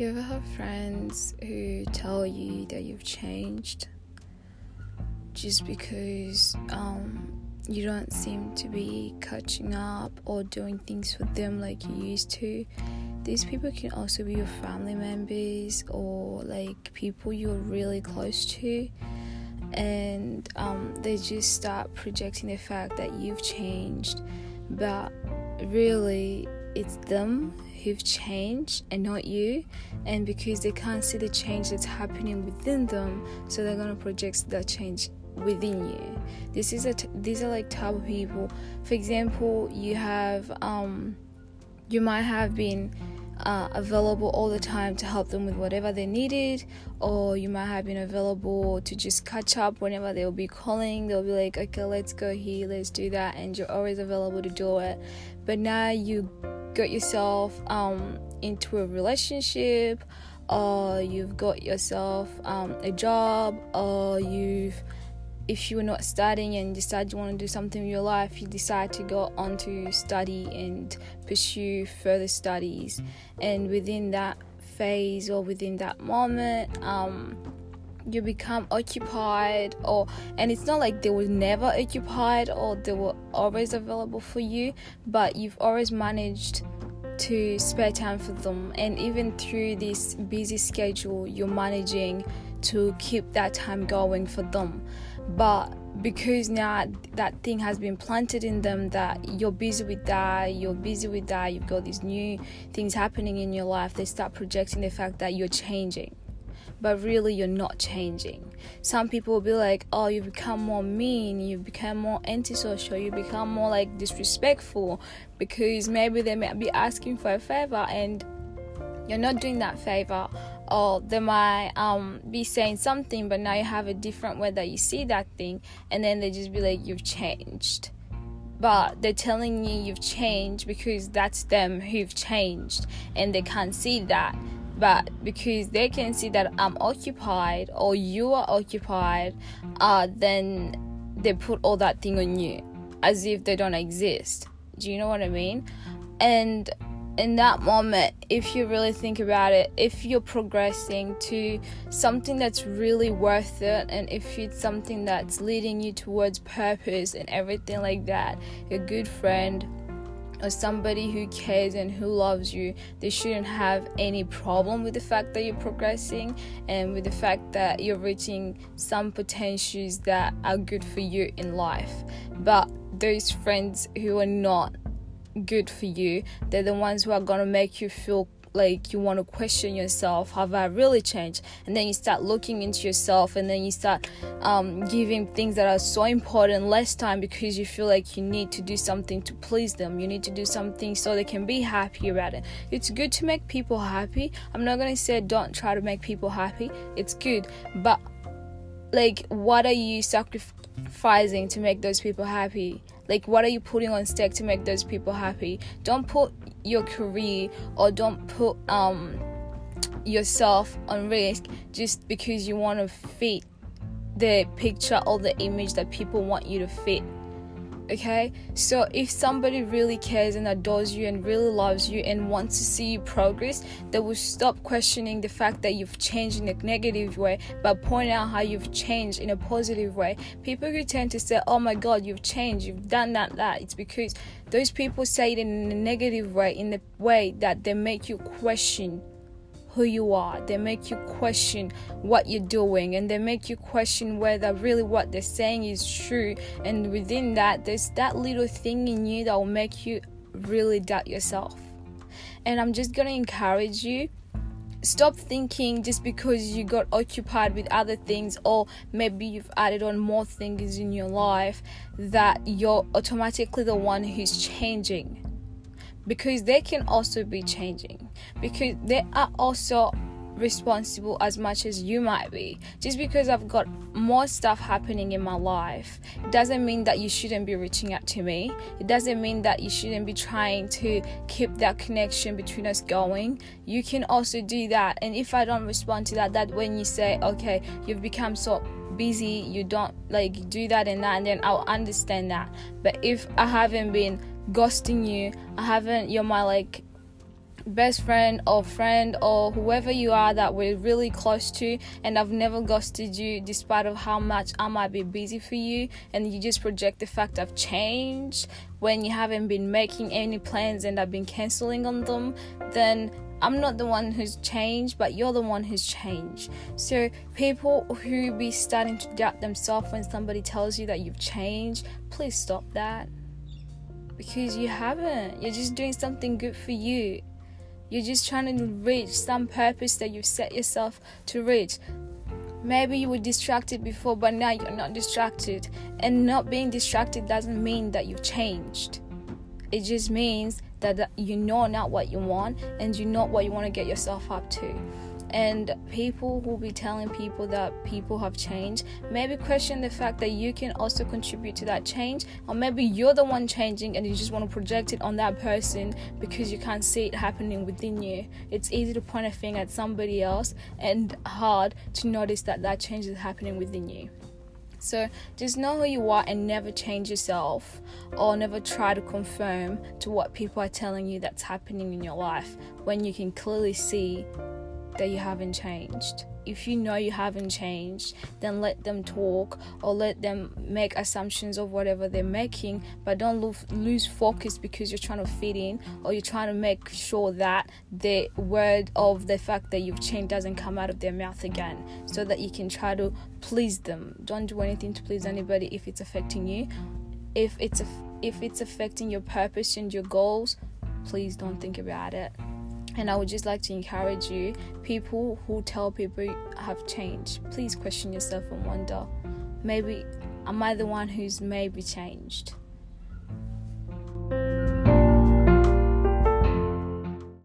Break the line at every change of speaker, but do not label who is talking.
You ever have friends who tell you that you've changed just because um, you don't seem to be catching up or doing things for them like you used to? These people can also be your family members or like people you're really close to, and um, they just start projecting the fact that you've changed, but really it's them who've changed and not you and because they can't see the change that's happening within them so they're to project that change within you this is a t- these are like type of people for example you have um you might have been uh, available all the time to help them with whatever they needed, or you might have been available to just catch up whenever they'll be calling. They'll be like, okay, let's go here, let's do that, and you're always available to do it. But now you got yourself um, into a relationship, or you've got yourself um, a job, or you've if you're not studying and decide you want to do something in your life, you decide to go on to study and pursue further studies. And within that phase or within that moment, um, you become occupied or and it's not like they were never occupied or they were always available for you but you've always managed to spare time for them. And even through this busy schedule you're managing to keep that time going for them. But because now that thing has been planted in them that you're busy with that you're busy with that you've got these new things happening in your life they start projecting the fact that you're changing but really you're not changing. Some people will be like oh you become more mean you become more antisocial you become more like disrespectful because maybe they might be asking for a favor and you're not doing that favor. Or they might um, be saying something but now you have a different way that you see that thing and then they just be like you've changed. But they're telling you you've changed because that's them who've changed and they can't see that but because they can see that i'm occupied or you are occupied uh, then they put all that thing on you as if they don't exist. Do you know what i mean? And in that moment, if you really think about it, if you're progressing to something that's really worth it, and if it's something that's leading you towards purpose and everything like that, a good friend or somebody who cares and who loves you, they shouldn't have any problem with the fact that you're progressing and with the fact that you're reaching some potentials that are good for you in life. But those friends who are not good for you. They're the ones who are gonna make you feel like you want to question yourself have i really changed? And then you start looking into yourself and then you start um, giving things that are so important less time because you feel like you need to do something to please them. You need to do something so they can be happy about it. It's good to make people happy. I'm not going to say don't try to make people happy. It's good. But like what are you sacrificing to make those people happy? Like, what are you putting on stake to make those people happy? Don't put your career or don't put um yourself on risk just because you want to fit the picture or the image that people want you to fit okay? So if somebody really cares and adores you and really loves you and wants to see you progress they will stop questioning the fact that you've changed in a negative way but point out how you've changed in a positive way. People who tend to say oh my god you've changed you've done that that it's because those people say it in a negative way in the way that they make you question who you are. They make you question what you're doing and they make you question whether really what they're saying is true. And within that, there's that little thing in you that will make you really doubt yourself. And I'm just to encourage you stop thinking just because you got occupied with other things or maybe you've added on more things in your life that you're automatically the one who's changing because they can also be changing because they are also responsible as much as you might be. Just because I've got more stuff happening in my life doesn't mean that you shouldn't be reaching out to me. It doesn't mean that you shouldn't be trying to keep that connection between us going. You can also do that. And if I don't respond to that, that when you say, okay, you've become so busy, you don't like do that and that, and then I'll understand that. But if I haven't been ghosting you. I haven't, you're my like best friend or friend or whoever you are that we're really close to and I've never ghosted you despite of how much I might be busy for you and you just project the fact I've changed when you haven't been making any plans and I've been canceling on them then I'm not the one who's changed, but you're the one who's changed. So, people who be starting to doubt themselves when somebody tells you that you've changed, please stop that. Because you haven't. You're just doing something good for you. You're just trying to reach some purpose that you've set yourself to reach. Maybe you were distracted before, but now you're not distracted. And not being distracted doesn't mean that you've changed. It just means that you know not what you want and you know what you want to get yourself up to and people will be telling people that people have changed. Maybe question the fact that you can also contribute to that change or maybe you're the one changing and you just want to project it on that person because you can't see it happening within you. It's easy to point a finger at somebody else and hard to notice that that change is happening within you. So just know who you are and never change yourself or never try to confirm to what people are telling you that's happening in your life when you can clearly see that you haven't changed. If you know you haven't changed, then let them talk or let them make assumptions of whatever they're making, but don't lose, lose focus because you're trying to fit in or you're trying to make sure that the word of the fact that you've changed doesn't come out of their mouth again so that you can try to please them. Don't do anything to please anybody if it's affecting you. If it's if it's affecting your purpose and your goals, please don't think about it. And I would just like to encourage you people who tell people have changed, please question yourself and wonder maybe am I the one who's maybe changed?